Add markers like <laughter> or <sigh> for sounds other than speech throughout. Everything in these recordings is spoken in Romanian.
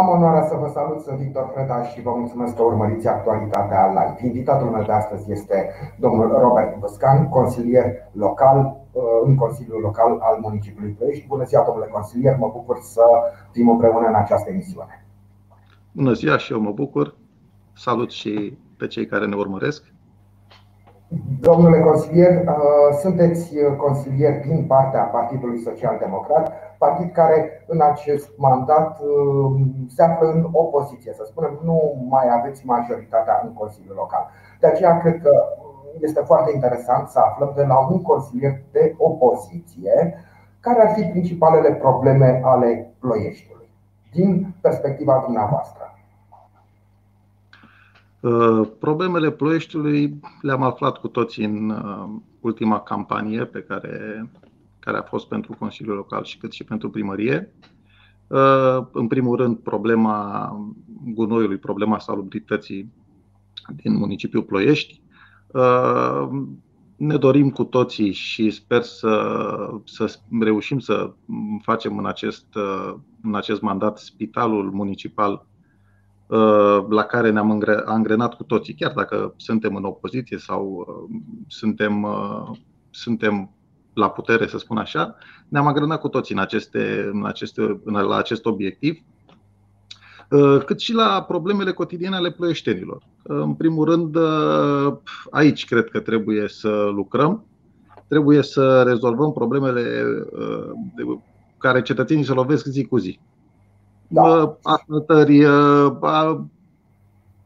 Am onoarea să vă salut, sunt Victor Preda și vă mulțumesc că urmăriți actualitatea live. Invitatul meu de astăzi este domnul Robert Băscan, consilier local uh, în Consiliul Local al Municipiului Ploiești. Bună ziua, domnule consilier, mă bucur să fim împreună în această emisiune. Bună ziua și eu mă bucur. Salut și pe cei care ne urmăresc. Domnule consilier, uh, sunteți consilier din partea Partidului Social Democrat, partid care în acest mandat uh, se află în opoziție, să spunem, nu mai aveți majoritatea în Consiliul Local. De aceea cred că este foarte interesant să aflăm de la un consilier de opoziție care ar fi principalele probleme ale Ploieștiului, din perspectiva dumneavoastră. Uh, problemele Ploieștiului le-am aflat cu toții în uh, ultima campanie pe care, care a fost pentru Consiliul Local și cât și pentru primărie. Uh, în primul rând, problema gunoiului, problema salubrității din municipiul Ploiești. Ne dorim cu toții și sper să, să reușim să facem în acest, în acest mandat spitalul municipal Uh, la care ne-am angrenat cu toții, chiar dacă suntem în opoziție sau uh, suntem, uh, suntem la putere, să spun așa, ne-am angrenat cu toții în aceste, în aceste, în, la acest obiectiv, cât și la problemele cotidiene ale ploieștenilor. În primul rând, aici cred că trebuie să lucrăm, trebuie să rezolvăm problemele care cetățenii se lovesc zi cu zi da. asfaltări,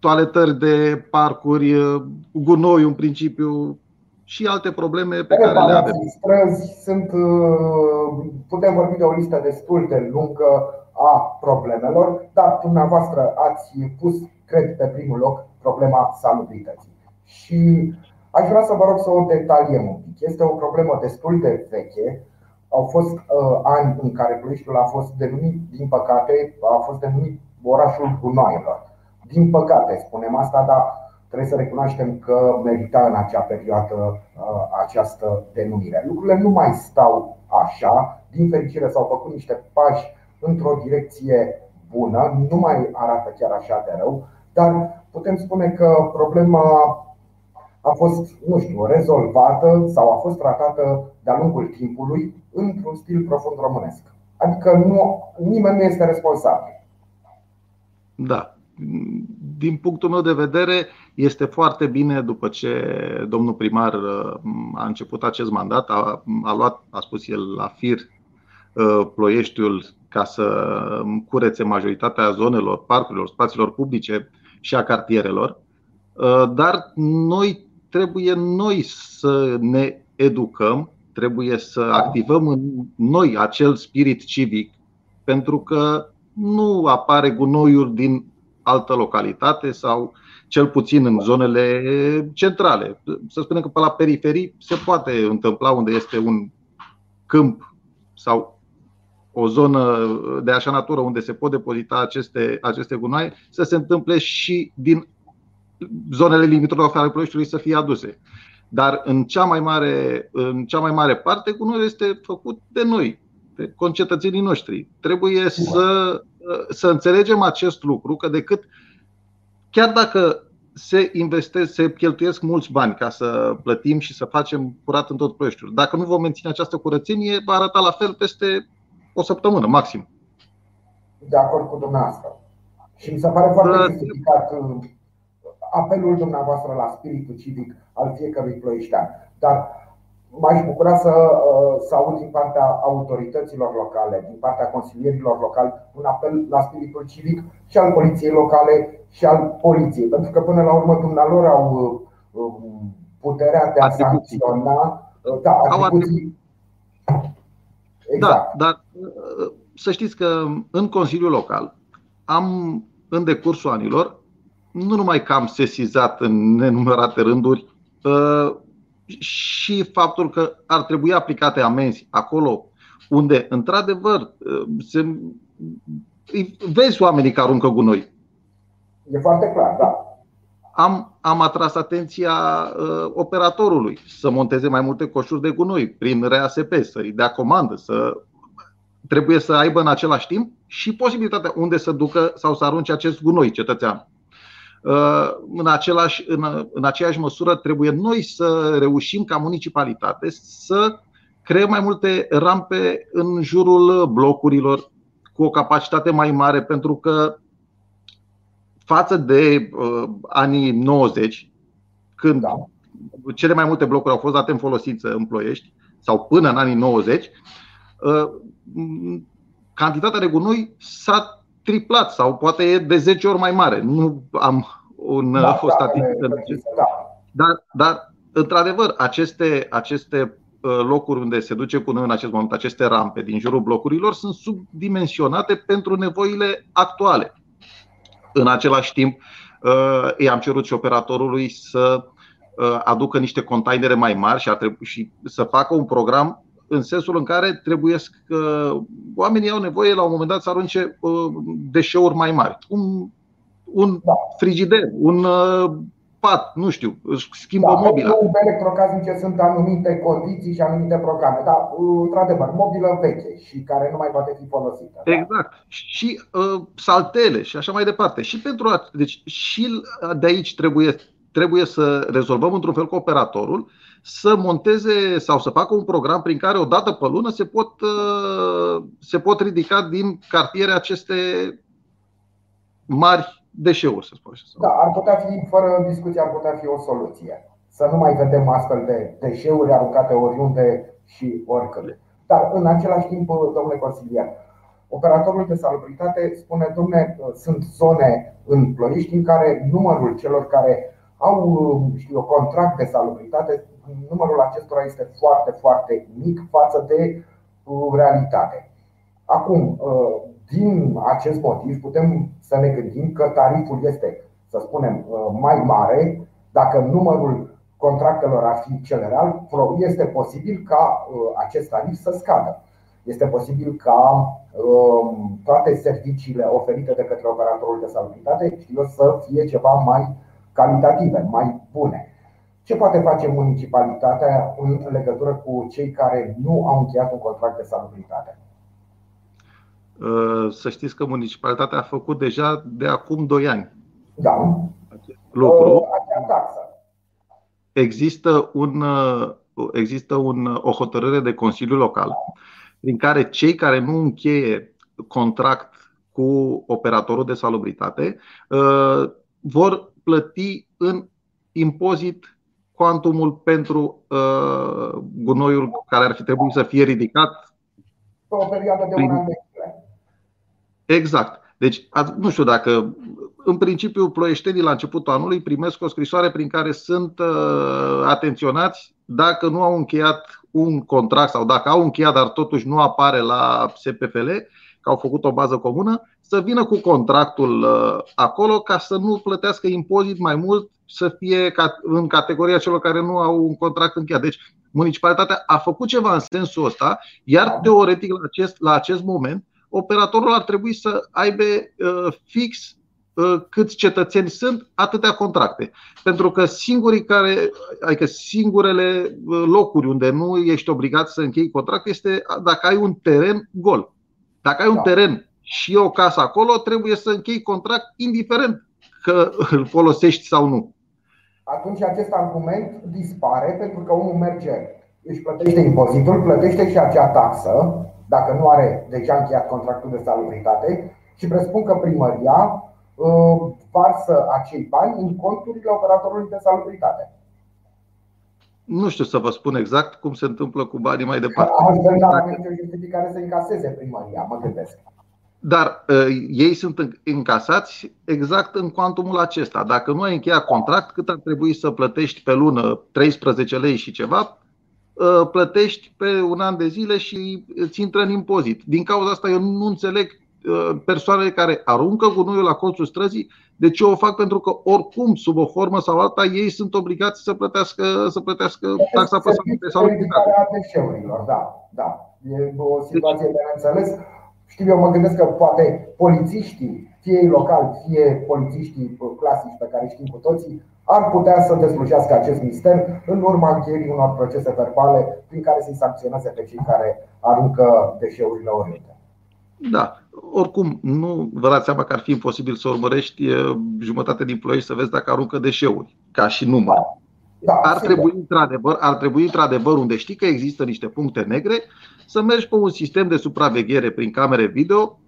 toaletări de parcuri, gunoi în principiu și alte probleme pe care le avem. Străzi sunt, putem vorbi de o listă destul de lungă a problemelor, dar dumneavoastră ați pus, cred, pe primul loc problema salubrității. Și aș vrea să vă rog să o detaliem un pic. Este o problemă destul de veche, au fost uh, ani în care Ploieștiul a fost denumit, din păcate, a fost denumit orașul gunoaielor. Din păcate, spunem asta, dar trebuie să recunoaștem că merita în acea perioadă uh, această denumire. Lucrurile nu mai stau așa. Din fericire s-au făcut niște pași într-o direcție bună, nu mai arată chiar așa de rău, dar putem spune că problema a fost, nu știu, rezolvată sau a fost tratată de-a lungul timpului într-un stil profund românesc. Adică nu, nimeni nu este responsabil. Da. Din punctul meu de vedere, este foarte bine după ce domnul primar uh, a început acest mandat, a, a luat, a spus el, la fir uh, ploieștiul ca să curețe majoritatea zonelor, parcurilor, spațiilor publice și a cartierelor. Uh, dar noi trebuie noi să ne educăm, trebuie să activăm în noi acel spirit civic, pentru că nu apare gunoiul din altă localitate sau cel puțin în zonele centrale. Să spunem că pe la periferii se poate întâmpla unde este un câmp sau o zonă de așa natură unde se pot depozita aceste, aceste gunoaie, să se întâmple și din zonele limitrofe ale Ploieștiului să fie aduse. Dar în cea mai mare, în cea mai mare parte, gunoiul este făcut de noi, de concetățenii noștri. Trebuie să, să înțelegem acest lucru, că decât chiar dacă se investesc, se cheltuiesc mulți bani ca să plătim și să facem curat în tot Ploieștiul. Dacă nu vom menține această curățenie, va arăta la fel peste o săptămână, maxim. De acord cu dumneavoastră. Și mi se pare foarte justificat apelul dumneavoastră la spiritul civic al fiecărui ploieștean. Dar m-aș bucura să, uh, să aud din partea autorităților locale, din partea consilierilor locali, un apel la spiritul civic și al poliției locale și al poliției. Pentru că până la urmă dumnealor au uh, um, puterea de a sancționa uh, da, atribuții. Exact. Da, dar să știți că în Consiliul Local am în decursul anilor nu numai că am sesizat în nenumărate rânduri uh, și faptul că ar trebui aplicate amenzi acolo unde, într-adevăr, uh, se, vezi oamenii care aruncă gunoi. E foarte clar, da. Am, am atras atenția uh, operatorului să monteze mai multe coșuri de gunoi prin RASP, să-i dea comandă, să trebuie să aibă în același timp și posibilitatea unde să ducă sau să arunce acest gunoi cetățean. Uh, în, același, în, în aceeași măsură, trebuie noi să reușim ca municipalitate să creăm mai multe rampe în jurul blocurilor cu o capacitate mai mare, pentru că față de uh, anii 90, când da. cele mai multe blocuri au fost date în folosință în Ploiești, sau până în anii 90, uh, cantitatea de gunoi s-a triplat sau poate e de 10 ori mai mare. Nu am un da, fost da, statistică. Da. Dar, dar, într-adevăr, aceste, aceste uh, locuri unde se duce cu noi în acest moment, aceste rampe din jurul blocurilor, sunt subdimensionate pentru nevoile actuale. În același timp, uh, i-am cerut și operatorului să uh, aducă niște containere mai mari și, trebui, și să facă un program în sensul în care trebuie că oamenii au nevoie la un moment dat să arunce deșeuri mai mari. Un, un da. frigider, un pat, nu știu, își schimbă da, mobila. În electrocasnice sunt anumite condiții și anumite programe, dar într-adevăr, mobilă veche și care nu mai poate fi folosită. Da? Exact. Da? Și uh, saltele și așa mai departe. Și pentru a, deci și de aici trebuie trebuie să rezolvăm într-un fel cu operatorul să monteze sau să facă un program prin care o dată pe lună se pot, uh, se pot ridica din cartiere aceste mari deșeuri, să spun așa. Da, ar putea fi, fără discuție, ar putea fi o soluție. Să nu mai vedem astfel de deșeuri aruncate oriunde și oricând. Dar, în același timp, domnule consilier, operatorul de salubritate spune, domnule, sunt zone în Ploiești în care numărul celor care au știu, contract de salubritate, numărul acestora este foarte, foarte mic față de uh, realitate. Acum, uh, din acest motiv putem să ne gândim că tariful este, să spunem, uh, mai mare dacă numărul contractelor ar fi cel real, este posibil ca uh, acest tarif să scadă. Este posibil ca um, toate serviciile oferite de către operatorul de salubritate știu, să fie ceva mai calitative, mai bune. Ce poate face municipalitatea în legătură cu cei care nu au încheiat un contract de salubritate? Uh, să știți că municipalitatea a făcut deja de acum 2 ani da. lucru. Uh, există, un, uh, există un, o hotărâre de Consiliu Local prin care cei care nu încheie contract cu operatorul de salubritate vor plăti în impozit cuantumul pentru gunoiul care ar fi trebuit să fie ridicat pe o perioadă de un an de Exact. Deci, nu știu dacă, în principiu, ploieștenii la începutul anului primesc o scrisoare prin care sunt uh, atenționați dacă nu au încheiat un contract sau dacă au încheiat, dar totuși nu apare la SPFL, că au făcut o bază comună, să vină cu contractul uh, acolo ca să nu plătească impozit mai mult, să fie în categoria celor care nu au un contract încheiat. Deci, municipalitatea a făcut ceva în sensul ăsta, iar teoretic la acest, la acest moment operatorul ar trebui să aibă uh, fix uh, câți cetățeni sunt, atâtea contracte. Pentru că singurii care, adică singurele uh, locuri unde nu ești obligat să închei contract este dacă ai un teren gol. Dacă ai un da. teren și o casă acolo, trebuie să închei contract indiferent că <laughs> îl folosești sau nu. Atunci acest argument dispare pentru că omul merge, își plătește impozitul, plătește și acea taxă dacă nu are deja încheiat contractul de salubritate și presupun că primăria uh, varsă acei bani în conturile operatorului de salubritate. Nu știu să vă spun exact cum se întâmplă cu banii mai departe. Altfel nu are nicio justificare să încaseze primăria, mă gândesc. Dar uh, ei sunt încasați exact în cuantumul acesta. Dacă nu ai încheiat contract, cât ar trebui să plătești pe lună 13 lei și ceva, Uh, plătești pe un an de zile și îți intră în impozit. Din cauza asta eu nu înțeleg uh, persoanele care aruncă gunoiul la colțul străzii, de ce o fac? Pentru că oricum, sub o formă sau alta, ei sunt obligați să plătească, să plătească taxa pe sau a deșeurilor, da, da. E o situație de neînțeles. Știu, eu mă gândesc că poate polițiștii, fie locali, fie polițiștii clasici pe care știm cu toții, ar putea să deslușească acest mister în urma încheierii unor procese verbale prin care să-i sancționeze pe cei care aruncă deșeurile oriunde. Da. Oricum, nu vă dați seama că ar fi imposibil să urmărești jumătate din ploiești să vezi dacă aruncă deșeuri, ca și număr. Da, ar, trebui, într-adevăr, ar trebui într-adevăr, unde știi că există niște puncte negre, să mergi pe un sistem de supraveghere prin camere video.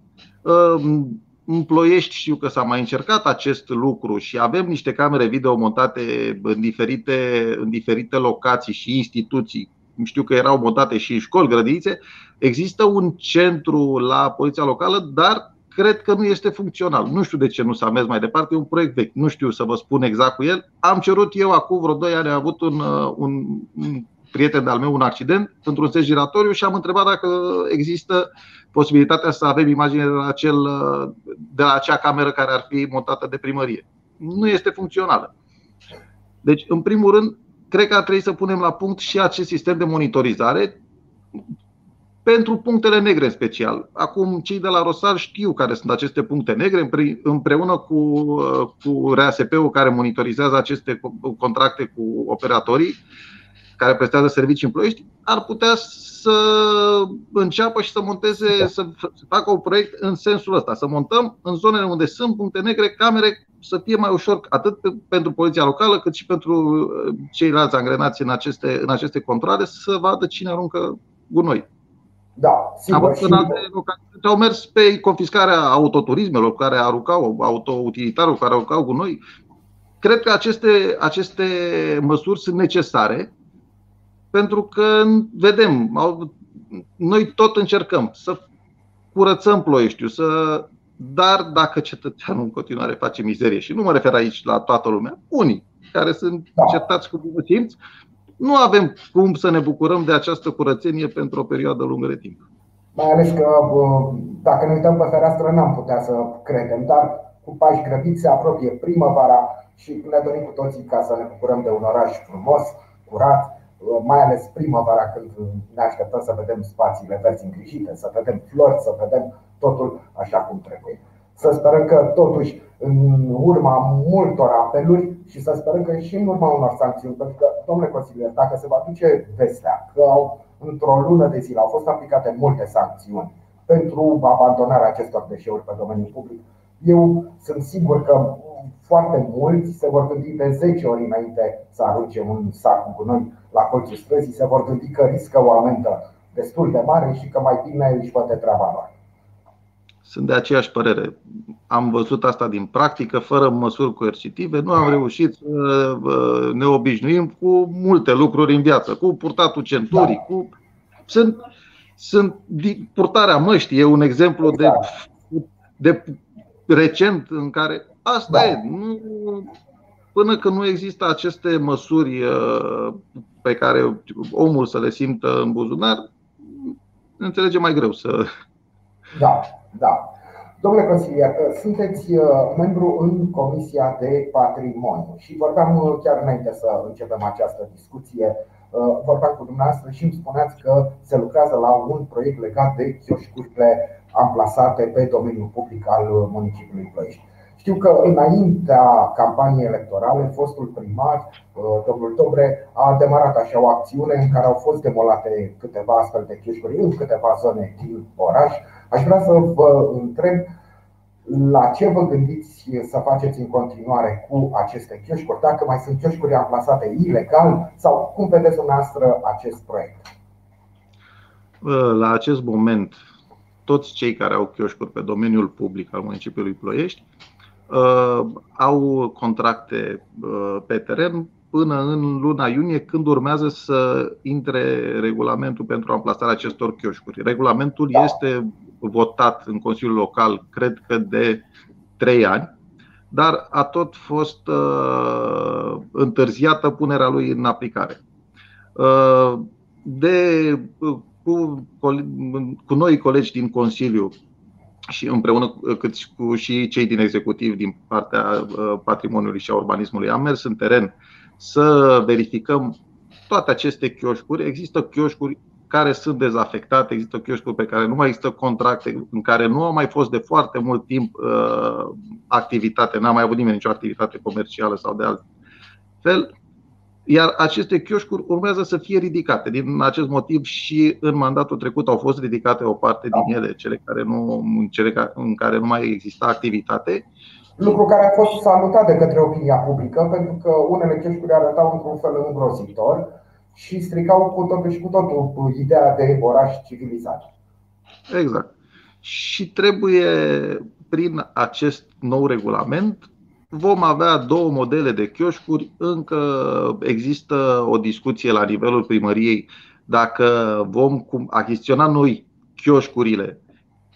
În Ploiești știu că s-a mai încercat acest lucru și avem niște camere video montate în diferite, în diferite locații și instituții. Știu că erau montate și în școli, grădinițe. Există un centru la poliția locală, dar cred că nu este funcțional. Nu știu de ce nu s-a mers mai departe, e un proiect vechi. Nu știu să vă spun exact cu el. Am cerut eu acum vreo 2 ani, am avut un, uh, un, un prieten de-al meu un accident într-un set giratoriu și am întrebat dacă există posibilitatea să avem imagine de la, acel, uh, de la acea cameră care ar fi montată de primărie. Nu este funcțională. Deci, în primul rând, cred că ar trebui să punem la punct și acest sistem de monitorizare pentru punctele negre în special. Acum, cei de la Rosar știu care sunt aceste puncte negre, împreună cu, cu RASP-ul care monitorizează aceste contracte cu operatorii care prestează servicii în ploiești, ar putea să înceapă și să monteze, da. să, să facă un proiect în sensul ăsta, să montăm în zonele unde sunt puncte negre camere să fie mai ușor atât pentru poliția locală cât și pentru ceilalți angrenați în aceste, în aceste controle să vadă cine aruncă gunoi. Da, sigur. Am văzut în alte localități au mers pe confiscarea autoturismelor care aruncau, autoutilitarul care aruncau cu noi. Cred că aceste, aceste măsuri sunt necesare pentru că vedem, noi tot încercăm să curățăm ploieștiul, să, dar dacă cetățeanul în continuare face mizerie, și nu mă refer aici la toată lumea, unii care sunt da. certați cu bună simț, nu avem cum să ne bucurăm de această curățenie pentru o perioadă lungă de timp. Mai ales că dacă ne uităm pe fereastră n-am putea să credem, dar cu pași grăbiți se apropie primăvara și ne dorim cu toții ca să ne bucurăm de un oraș frumos, curat, mai ales primăvara când ne așteptăm să vedem spațiile verzi îngrijite, să vedem flori, să vedem totul așa cum trebuie. Să sperăm că totuși în urma multor apeluri și să sperăm că și în urma unor sancțiuni, pentru că, domnule consilier, dacă se va duce vestea că au, într-o lună de zile au fost aplicate multe sancțiuni pentru abandonarea acestor deșeuri pe domeniul public, eu sunt sigur că foarte mulți se vor gândi de 10 ori înainte să arunce un sac cu gunoi la colțul străzii, se vor gândi că riscă o amendă destul de mare și că mai bine își poate treaba lor. Sunt de aceeași părere. Am văzut asta din practică, fără măsuri coercitive. Nu am reușit să ne obișnuim cu multe lucruri în viață, cu purtatul centurii, da. cu. Sunt, sunt purtarea măștii, e un exemplu exact. de, de recent în care asta da. e. Nu, până când nu există aceste măsuri uh, pe care omul să le simtă în buzunar, înțelege mai greu să. Da, da. Domnule consilier, sunteți uh, membru în Comisia de Patrimoniu și vorbeam uh, chiar înainte să începem această discuție, vorbeam cu dumneavoastră și îmi spuneați că se lucrează la un proiect legat de chioșcurile amplasate pe domeniul public al municipiului Ploiești. Știu că înaintea campaniei electorale, fostul primar, uh, domnul Dobre, a demarat așa o acțiune în care au fost demolate câteva astfel de chioșcuri în câteva zone din oraș. Aș vrea să vă întreb la ce vă gândiți să faceți în continuare cu aceste chioșcuri, dacă mai sunt chioșcuri amplasate ilegal sau cum vedeți dumneavoastră acest proiect? La acest moment, toți cei care au chioșcuri pe domeniul public al municipiului Ploiești Uh, au contracte uh, pe teren până în luna iunie, când urmează să intre regulamentul pentru amplasarea acestor chioșcuri. Regulamentul da. este votat în Consiliul Local, cred că de trei ani, dar a tot fost uh, întârziată punerea lui în aplicare. Uh, de, cu, cu noi colegi din Consiliu și împreună cât și cu și cei din executiv din partea uh, patrimoniului și a urbanismului am mers în teren să verificăm toate aceste chioșcuri. Există chioșcuri care sunt dezafectate, există chioșcuri pe care nu mai există contracte, în care nu a mai fost de foarte mult timp uh, activitate, n-a mai avut nimeni nicio activitate comercială sau de alt fel. Iar aceste chioșcuri urmează să fie ridicate. Din acest motiv și în mandatul trecut au fost ridicate o parte din ele, cele care nu, cele în care nu mai exista activitate. Lucru care a fost salutat de către opinia publică, pentru că unele chioșcuri arătau într-un fel îngrozitor și stricau cu totul și cu totul ideea de oraș civilizat. Exact. Și trebuie, prin acest nou regulament, vom avea două modele de chioșcuri. Încă există o discuție la nivelul primăriei dacă vom achiziționa noi chioșcurile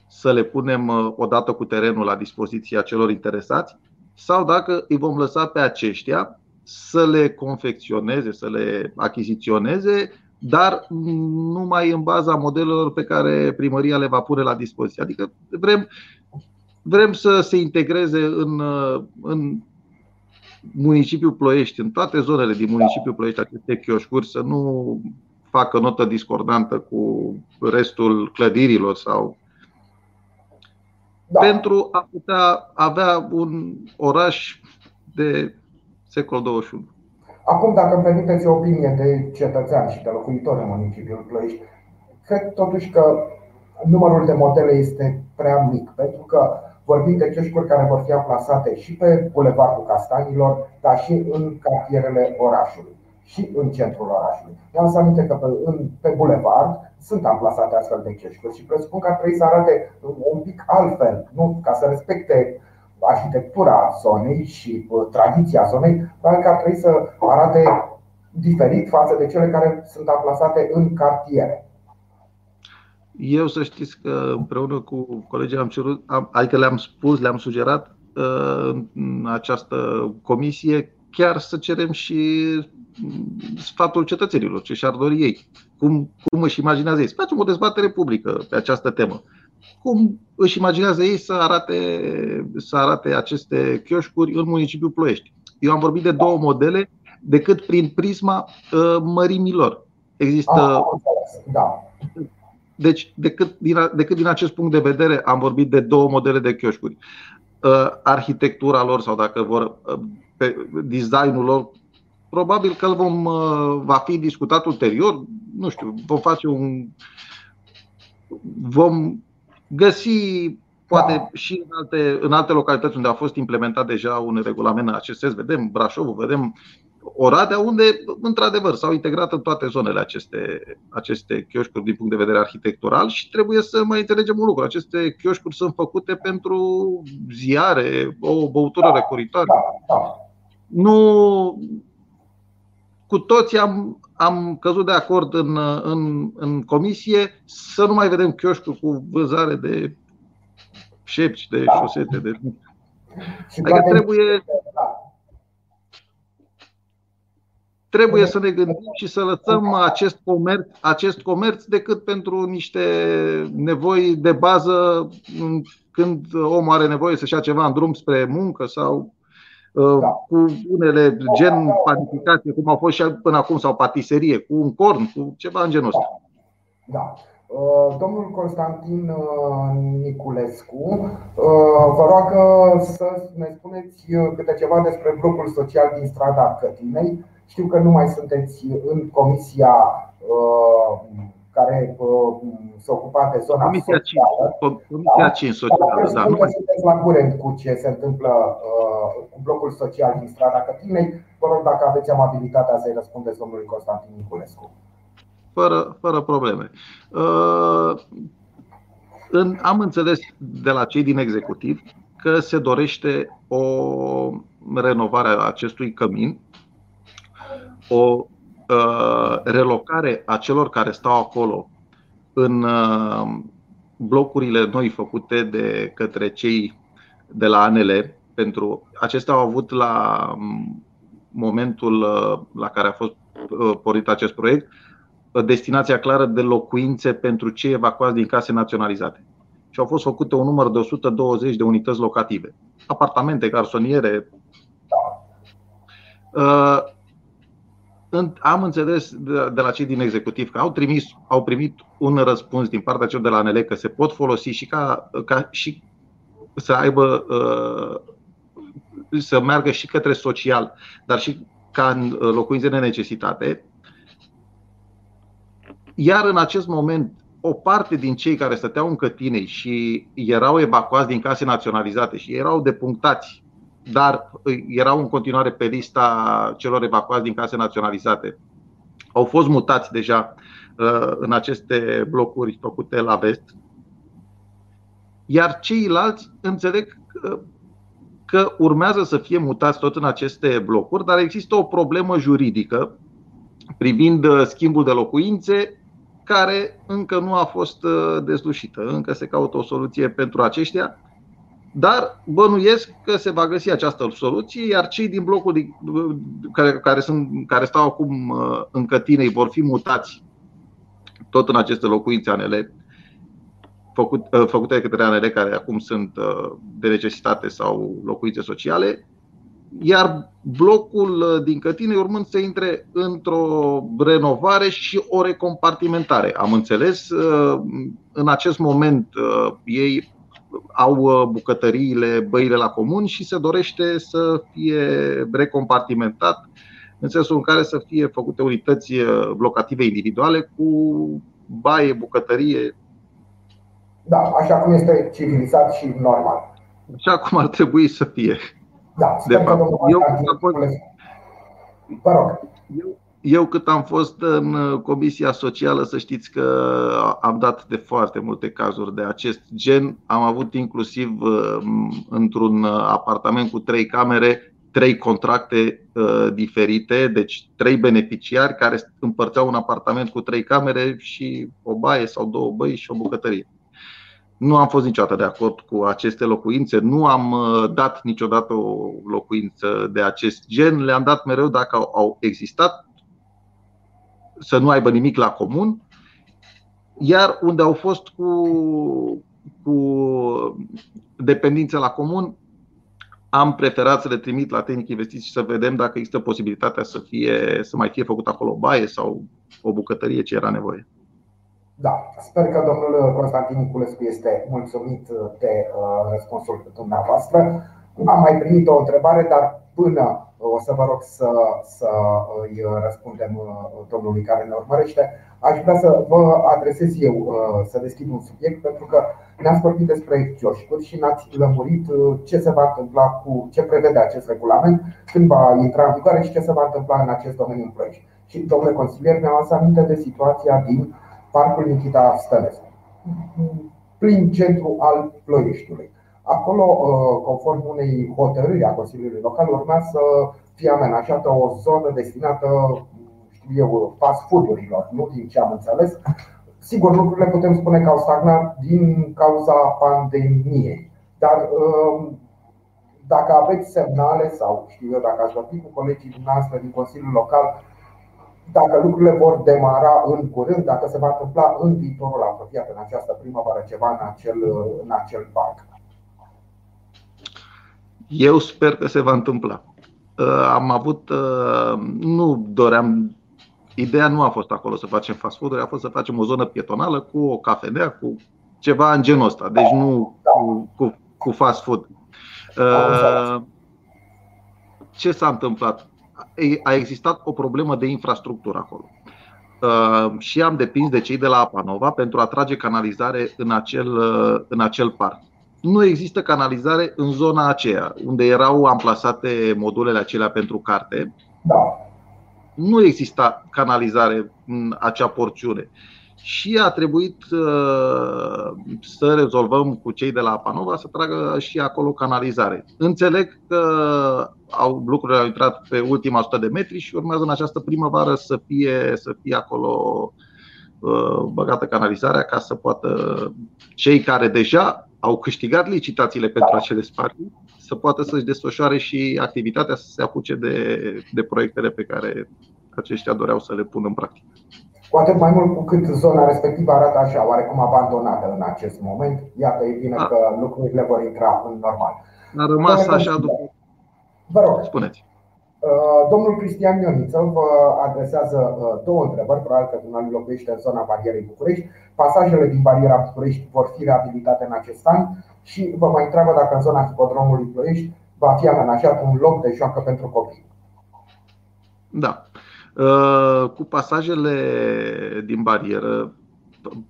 să le punem uh, odată cu terenul la dispoziția celor interesați sau dacă îi vom lăsa pe aceștia să le confecționeze, să le achiziționeze, dar numai în baza modelelor pe care primăria le va pune la dispoziție. Adică vrem Vrem să se integreze în, în municipiul Ploiești, în toate zonele din municipiul Ploiești, aceste chioșcuri, să nu facă notă discordantă cu restul clădirilor sau da. pentru a putea avea un oraș de secol 21. Acum, dacă îmi permiteți o opinie de cetățean și de locuitor în municipiul Ploiești, cred totuși că numărul de modele este prea mic, pentru că Vorbim de chioșcuri care vor fi amplasate și pe Bulevardul Castanilor, dar și în cartierele orașului și în centrul orașului. Mi-am să aminte că pe, în, pe bulevard sunt amplasate astfel de chioșcuri și presupun că ar trebui să arate un pic altfel, nu ca să respecte arhitectura zonei și uh, tradiția zonei, dar că ar trebui să arate diferit față de cele care sunt amplasate în cartiere. Eu să știți că împreună cu colegii am cerut, am, adică le-am spus, le-am sugerat uh, în această comisie chiar să cerem și sfatul cetățenilor, ce și-ar dori ei. Cum, cum își imaginează ei? Să facem o dezbatere publică pe această temă. Cum își imaginează ei să arate, să arate aceste chioșcuri în municipiul Ploiești? Eu am vorbit de două modele decât prin prisma uh, mărimilor. Există ah, da. Deci, decât din, decât din acest punct de vedere, am vorbit de două modele de chioșcuri. Uh, arhitectura lor sau dacă vor, uh, pe designul lor, probabil că vom, uh, va fi discutat ulterior. Nu știu, vom face un. vom găsi poate da. și în alte, în alte localități unde a fost implementat deja un regulament în acest sens. Vedem Brașovul, vedem Oradea, unde, într-adevăr, s-au integrat în toate zonele aceste, aceste chioșcuri din punct de vedere arhitectural și trebuie să mai înțelegem un lucru. Aceste chioșcuri sunt făcute pentru ziare, o băutură da, recuritoare. Da, da. Nu. Cu toții am, am căzut de acord în, în, în comisie să nu mai vedem chioșcuri cu vânzare de șepci, de da. șosete. De... Adică trebuie, Trebuie să ne gândim și să lăsăm acest comerț, acest comerț decât pentru niște nevoi de bază când omul are nevoie să-și ia ceva în drum spre muncă sau uh, da. cu unele gen panificație, cum au fost și până acum, sau patiserie, cu un corn, cu ceva în genul ăsta. Da. Uh, domnul Constantin uh, Niculescu vă rog să ne spuneți câte ceva despre blocul social din strada Cătinei, știu că nu mai sunteți în comisia uh, care uh, se ocupa de zona comisia socială. 5, comisia 5 socială, da. Nu sunteți la curent cu ce se întâmplă uh, cu blocul social din strada Cătinei. Vă rog dacă aveți amabilitatea să-i răspundeți domnului Constantin Niculescu. Fără, fără probleme. Uh, în, am înțeles de la cei din executiv că se dorește o renovare a acestui cămin o uh, relocare a celor care stau acolo în uh, blocurile noi făcute de către cei de la ANL, pentru acestea au avut la um, momentul uh, la care a fost pornit acest proiect destinația clară de locuințe pentru cei evacuați din case naționalizate. Și au fost făcute un număr de 120 de unități locative, apartamente, garsoniere am înțeles de, de la cei din executiv că au, trimis, au primit un răspuns din partea celor de la ANL că se pot folosi și ca, ca și să aibă uh, să meargă și către social, dar și ca în locuințe de necesitate. Iar în acest moment, o parte din cei care stăteau în cătinei și erau evacuați din case naționalizate și erau depunctați, dar erau în continuare pe lista celor evacuați din case naționalizate, au fost mutați deja uh, în aceste blocuri făcute la vest. Iar ceilalți înțeleg că, că urmează să fie mutați tot în aceste blocuri, dar există o problemă juridică privind uh, schimbul de locuințe care încă nu a fost uh, dezlușită. Încă se caută o soluție pentru aceștia, dar bănuiesc că se va găsi această soluție, iar cei din blocul care, care, sunt, care stau acum uh, în cătinei vor fi mutați tot în aceste locuințe ANL făcut, uh, făcute de către ANL care acum sunt de necesitate sau locuințe sociale iar blocul uh, din Cătine urmând să intre într-o renovare și o recompartimentare. Am înțeles, uh, în acest moment uh, ei au bucătăriile, băile la comun și se dorește să fie recompartimentat în sensul în care să fie făcute unități locative individuale cu baie, bucătărie. Da, așa cum este civilizat și normal. Așa cum ar trebui să fie. Da, sper de că domnul eu, Vă rog. Eu, eu cât am fost în uh, Comisia Socială, să știți că am dat de foarte multe cazuri de acest gen. Am avut inclusiv uh, într-un uh, apartament cu trei camere, trei contracte diferite, deci trei beneficiari care împărțeau un apartament cu trei camere și o baie sau două băi și o bucătărie. Nu am fost niciodată de acord cu aceste locuințe, nu am uh, dat niciodată o locuință de acest gen, le-am dat mereu dacă au existat, să nu aibă nimic la comun, iar unde au fost cu, cu dependențe la comun, am preferat să le trimit la tehnic investiții și să vedem dacă există posibilitatea să, fie, să mai fie făcut acolo o baie sau o bucătărie ce era nevoie. Da, sper că domnul Constantin Niculescu este mulțumit de uh, răspunsul dumneavoastră. Am mai primit o întrebare, dar până o să vă rog să, să îi răspundem uh, domnului care ne urmărește, aș vrea să vă adresez eu uh, să deschid un subiect, pentru că ne-ați vorbit despre chioșcuri și ne-ați lămurit ce se va întâmpla cu ce prevede acest regulament, când va intra în vigoare și ce se va întâmpla în acest domeniu în proiect. Și, domnule consilier, ne-am aminte de situația din Parcul Nikita Stănescu, plin centru al Ploieștiului. Acolo, uh, conform unei hotărâri a Consiliului Local, urma să fie amenajată o zonă destinată, știu eu, fast food-urilor, nu din ce am înțeles. Sigur, lucrurile putem spune că au stagnat din cauza pandemiei, dar um, dacă aveți semnale sau știu eu, dacă aș vorbi cu colegii dumneavoastră din Consiliul Local, dacă lucrurile vor demara în curând, dacă se va întâmpla în viitorul apropiat, în această primăvară, ceva în acel, în acel parc. Eu sper că se va întâmpla. Uh, am avut, uh, nu doream, ideea nu a fost acolo să facem fast food a fost să facem o zonă pietonală cu o cafenea, cu ceva în genul ăsta, deci nu da. cu, cu, cu fast food. Uh, ce s-a întâmplat? a existat o problemă de infrastructură acolo. Uh, și am depins de cei de la Apanova pentru a trage canalizare în acel, uh, în acel parc. Nu există canalizare în zona aceea, unde erau amplasate modulele acelea pentru carte. Da. Nu exista canalizare în acea porțiune și a trebuit uh, să rezolvăm cu cei de la Panova să tragă și acolo canalizare. Înțeleg că au, lucrurile au intrat pe ultima 100 de metri și urmează în această primăvară să fie, să fie acolo uh, băgată canalizarea ca să poată cei care deja au câștigat licitațiile pentru acele spații să poată să-și desfășoare și activitatea să se apuce de, de proiectele pe care aceștia doreau să le pună în practică. Cu atât mai mult cu cât zona respectivă arată așa, oarecum abandonată în acest moment. Iată, e bine A. că lucrurile vor intra în normal. A rămas așa după. Vă rog. Spuneți. Uh, domnul Cristian Ioniță vă adresează uh, două întrebări, probabil că dumneavoastră locuiește în zona barierei București. Pasajele din bariera București vor fi reabilitate în acest an și vă mai întreabă dacă în zona hipodromului Ploiești va fi amenajat un loc de joacă pentru copii. Da. Cu pasajele din barieră,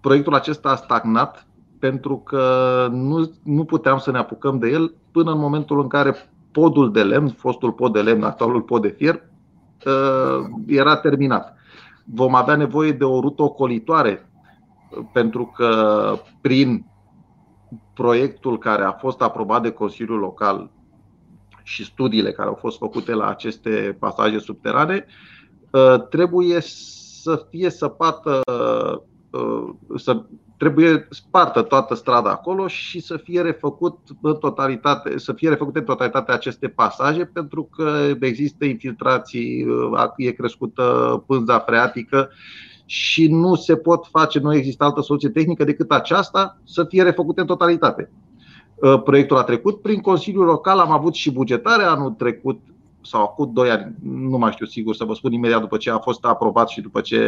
proiectul acesta a stagnat pentru că nu, nu puteam să ne apucăm de el până în momentul în care podul de lemn, fostul pod de lemn, actualul pod de fier, era terminat. Vom avea nevoie de o rută ocolitoare pentru că prin proiectul care a fost aprobat de Consiliul Local și studiile care au fost făcute la aceste pasaje subterane, trebuie să fie săpată, să trebuie spartă toată strada acolo și să fie refăcut în totalitate, să fie refăcute în totalitate aceste pasaje pentru că există infiltrații, e crescută pânza freatică și nu se pot face, nu există altă soluție tehnică decât aceasta să fie refăcute în totalitate. Uh, proiectul a trecut prin Consiliul Local, am avut și bugetare anul trecut sau acum doi ani, nu mai știu sigur să vă spun imediat după ce a fost aprobat și după ce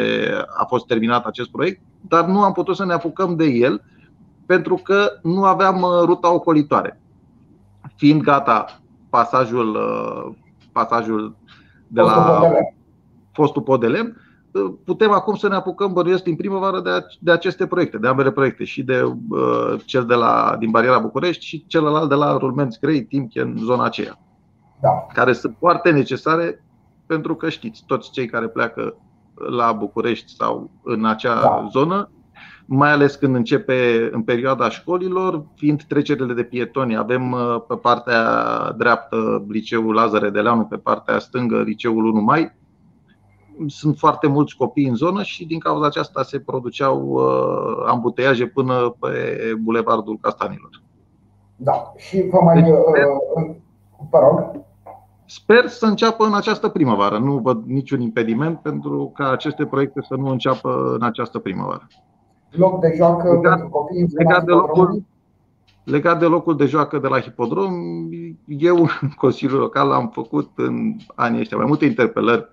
a fost terminat acest proiect, dar nu am putut să ne apucăm de el pentru că nu aveam uh, ruta ocolitoare. Fiind gata pasajul, uh, pasajul de la fostul pod de lemn, putem acum să ne apucăm, bănuiesc, din primăvară de, de aceste proiecte, de ambele proiecte, și de uh, cel de la, din bariera București și celălalt de la Rulmenți Grei, Timchen, zona aceea. Da. Care sunt foarte necesare pentru că știți, toți cei care pleacă la București sau în acea da. zonă, mai ales când începe în perioada școlilor, fiind trecerile de pietoni, avem uh, pe partea dreaptă liceul Lazare de Leanu, pe partea stângă liceul 1 Mai, sunt foarte mulți copii în zonă și din cauza aceasta se produceau uh, ambuteiaje până pe Bulevardul Castanilor. Da, și vă mai. Deci, uh, vă rog. Sper să înceapă în această primăvară. Nu văd niciun impediment pentru ca aceste proiecte să nu înceapă în această primăvară. Loc de joacă legat, pentru copii în legat de, locul, legat de locul de joacă de la hipodrom, eu <laughs> în Consiliul Local am făcut în anii ăștia mai multe interpelări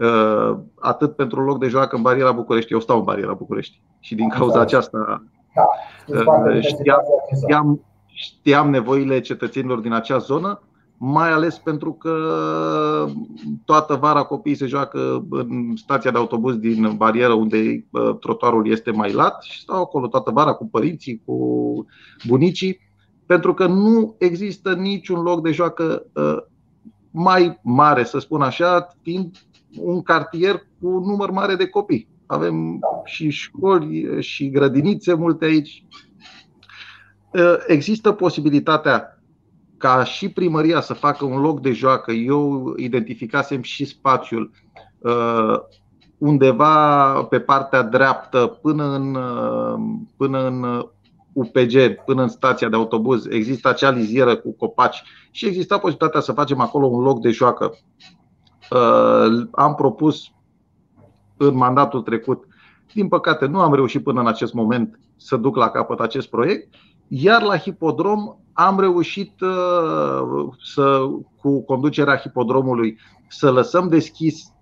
Uh, atât pentru loc de joacă în bariera București. Eu stau în bariera București și din cauza aceasta da, uh, știam, știam, știam nevoile cetățenilor din acea zonă, mai ales pentru că toată vara copiii se joacă în stația de autobuz din barieră unde uh, trotuarul este mai lat și stau acolo toată vara cu părinții, cu bunicii, pentru că nu există niciun loc de joacă mai mare, să spun așa, fiind un cartier cu un număr mare de copii. Avem și școli și grădinițe multe aici. Ă, există posibilitatea ca și primăria să facă un loc de joacă. Eu identificasem și spațiul ă, undeva pe partea dreaptă până în, ă, până în UPG, până în stația de autobuz, există acea lizieră cu copaci și exista posibilitatea să facem acolo un loc de joacă Uh, am propus în mandatul trecut. Din păcate, nu am reușit până în acest moment să duc la capăt acest proiect. Iar la hipodrom am reușit uh, să, cu conducerea hipodromului să lăsăm deschis,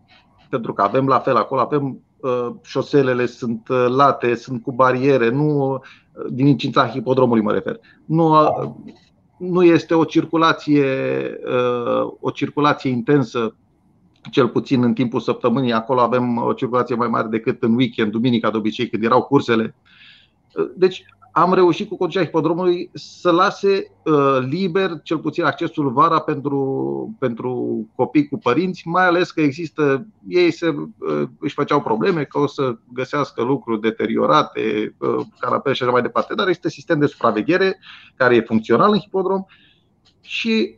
pentru că avem la fel acolo, avem uh, șoselele sunt late, sunt cu bariere, nu din incința hipodromului mă refer. Nu, nu este o circulație, o circulație intensă cel puțin în timpul săptămânii. Acolo avem o circulație mai mare decât în weekend, duminica de obicei, când erau cursele. Deci am reușit cu conducerea hipodromului să lase uh, liber cel puțin accesul vara pentru, pentru copii cu părinți, mai ales că există, ei se, uh, își făceau probleme că o să găsească lucruri deteriorate, uh, canapele și așa mai departe, dar este sistem de supraveghere care e funcțional în hipodrom și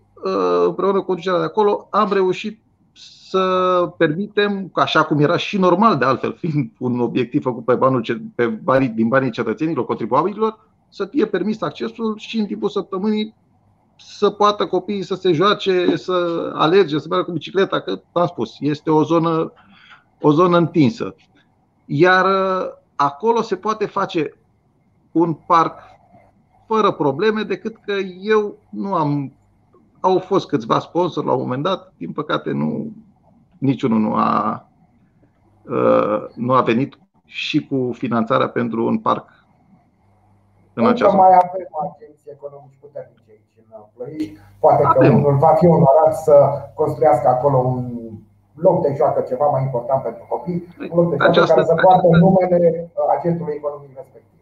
împreună cu conducerea de acolo am reușit să permitem, așa cum era și normal de altfel, fiind un obiectiv făcut pe banul, pe banii, din banii cetățenilor, contribuabililor, să fie permis accesul și în timpul săptămânii să poată copiii să se joace, să alerge, să meargă cu bicicleta, că am spus, este o zonă, o zonă întinsă. Iar uh, acolo se poate face un parc fără probleme, decât că eu nu am. Au fost câțiva sponsori la un moment dat, din păcate nu, niciunul nu a, uh, nu a venit și cu finanțarea pentru un parc în această mai avem agenții economici puternici aici în Plăi. Poate că avem. unul va fi onorat să construiască acolo un loc de joacă ceva mai important pentru copii, un loc de joacă această, care să poartă această... numele agentului economic respectiv.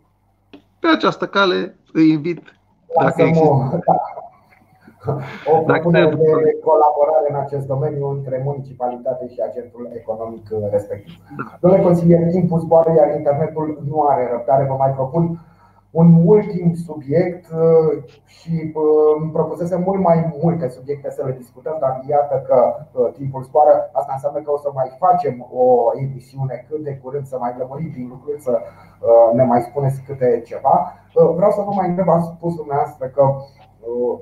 Pe această cale îi invit dacă există. Da. O propunere de colaborare în acest domeniu între municipalitate și agentul economic respectiv. Da. Domnule consilier, timpul zboară, iar internetul nu are răbdare. Vă mai propun un ultim subiect uh, și uh, îmi propusesem mult mai multe subiecte să le discutăm, dar iată că uh, timpul zboară. Asta înseamnă că o să mai facem o emisiune cât de curând să mai lămurim din lucruri, să ne mai spuneți câte ceva. Vreau să vă mai întreb, am spus dumneavoastră că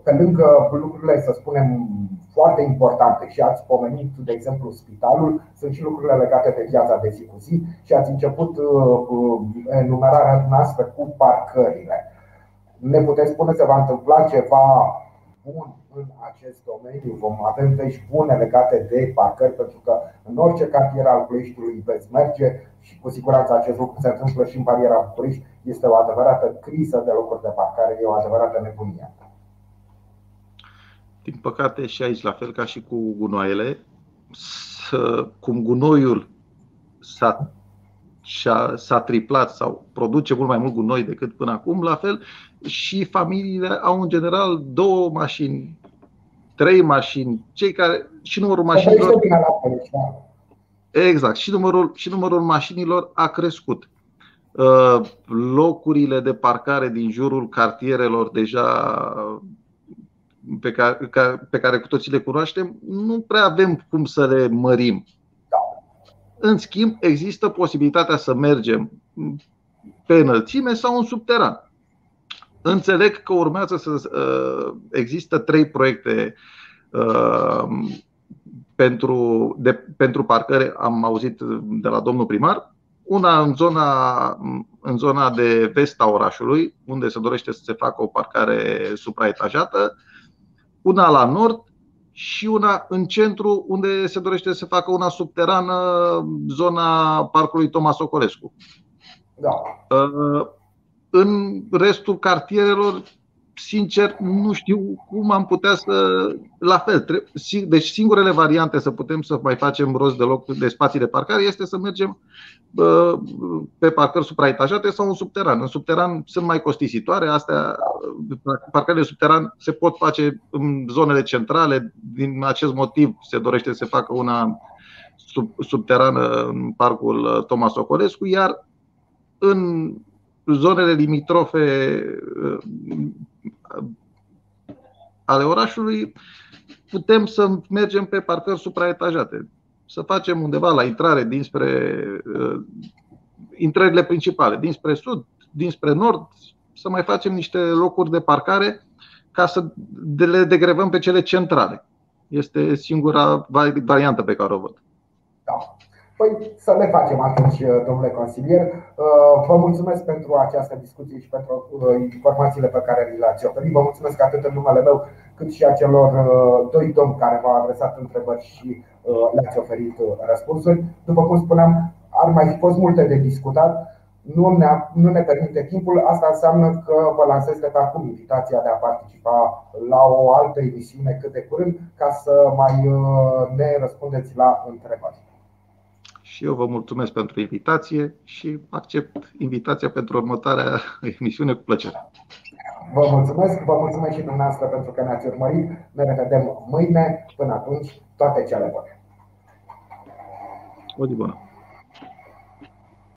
pe lângă lucrurile, să spunem, foarte importante și ați pomenit, de exemplu, spitalul, sunt și lucrurile legate de viața de zi cu zi și ați început uh, enumerarea dumneavoastră cu parcările. Ne puteți spune se va întâmpla ceva bun în acest domeniu? Vom avea vești bune legate de parcări, pentru că în orice cartier al Ploieștiului veți merge și cu siguranță acest lucru se întâmplă și în bariera București. Este o adevărată criză de locuri de parcare, e o adevărată nebunie. Din păcate și aici, la fel ca și cu gunoaiele, să, cum gunoiul s-a, s-a triplat sau produce mult mai mult gunoi decât până acum, la fel și familiile au în general două mașini, trei mașini, cei care și numărul mașinilor. Exact, și numărul, și numărul mașinilor a crescut. Uh, locurile de parcare din jurul cartierelor deja pe care, pe care cu toții le cunoaștem, nu prea avem cum să le mărim. Da. În schimb, există posibilitatea să mergem pe înălțime sau în subteran. Înțeleg că urmează să uh, există trei proiecte uh, pentru, de, pentru parcări, am auzit de la domnul primar. Una în zona, în zona de vest a orașului, unde se dorește să se facă o parcare supraetajată, una la nord și una în centru, unde se dorește să facă una subterană, zona Parcului Tomas Ocolescu. Da. Uh, în restul cartierelor sincer, nu știu cum am putea să. La fel, deci singurele variante să putem să mai facem rost de loc de spații de parcare este să mergem pe parcări supraetajate sau în subteran. În subteran sunt mai costisitoare, astea, parcările subteran se pot face în zonele centrale, din acest motiv se dorește să se facă una sub, subterană în parcul Tomas Ocolescu, iar în zonele limitrofe ale orașului, putem să mergem pe parcări supraetajate. Să facem undeva la intrare dinspre uh, intrările principale, dinspre sud, dinspre nord, să mai facem niște locuri de parcare ca să le degrevăm pe cele centrale. Este singura variantă pe care o văd. Da. Păi să le facem atunci, uh, domnule consilier. Uh, vă mulțumesc pentru această discuție și pentru uh, informațiile pe care mi le-ați oferit. Vă mulțumesc atât în numele meu, cât și a celor doi domni care v-au adresat întrebări și le-ați oferit răspunsuri. După cum spuneam, ar mai fi fost multe de discutat. Nu ne, nu ne permite timpul. Asta înseamnă că vă lansez de acum invitația de a participa la o altă emisiune cât de curând ca să mai ne răspundeți la întrebări. Și eu vă mulțumesc pentru invitație și accept invitația pentru următoarea emisiune cu plăcere. Vă mulțumesc, vă mulțumesc și dumneavoastră pentru că ne-ați urmărit. Ne revedem mâine. Până atunci, toate cele bune. O zi bună!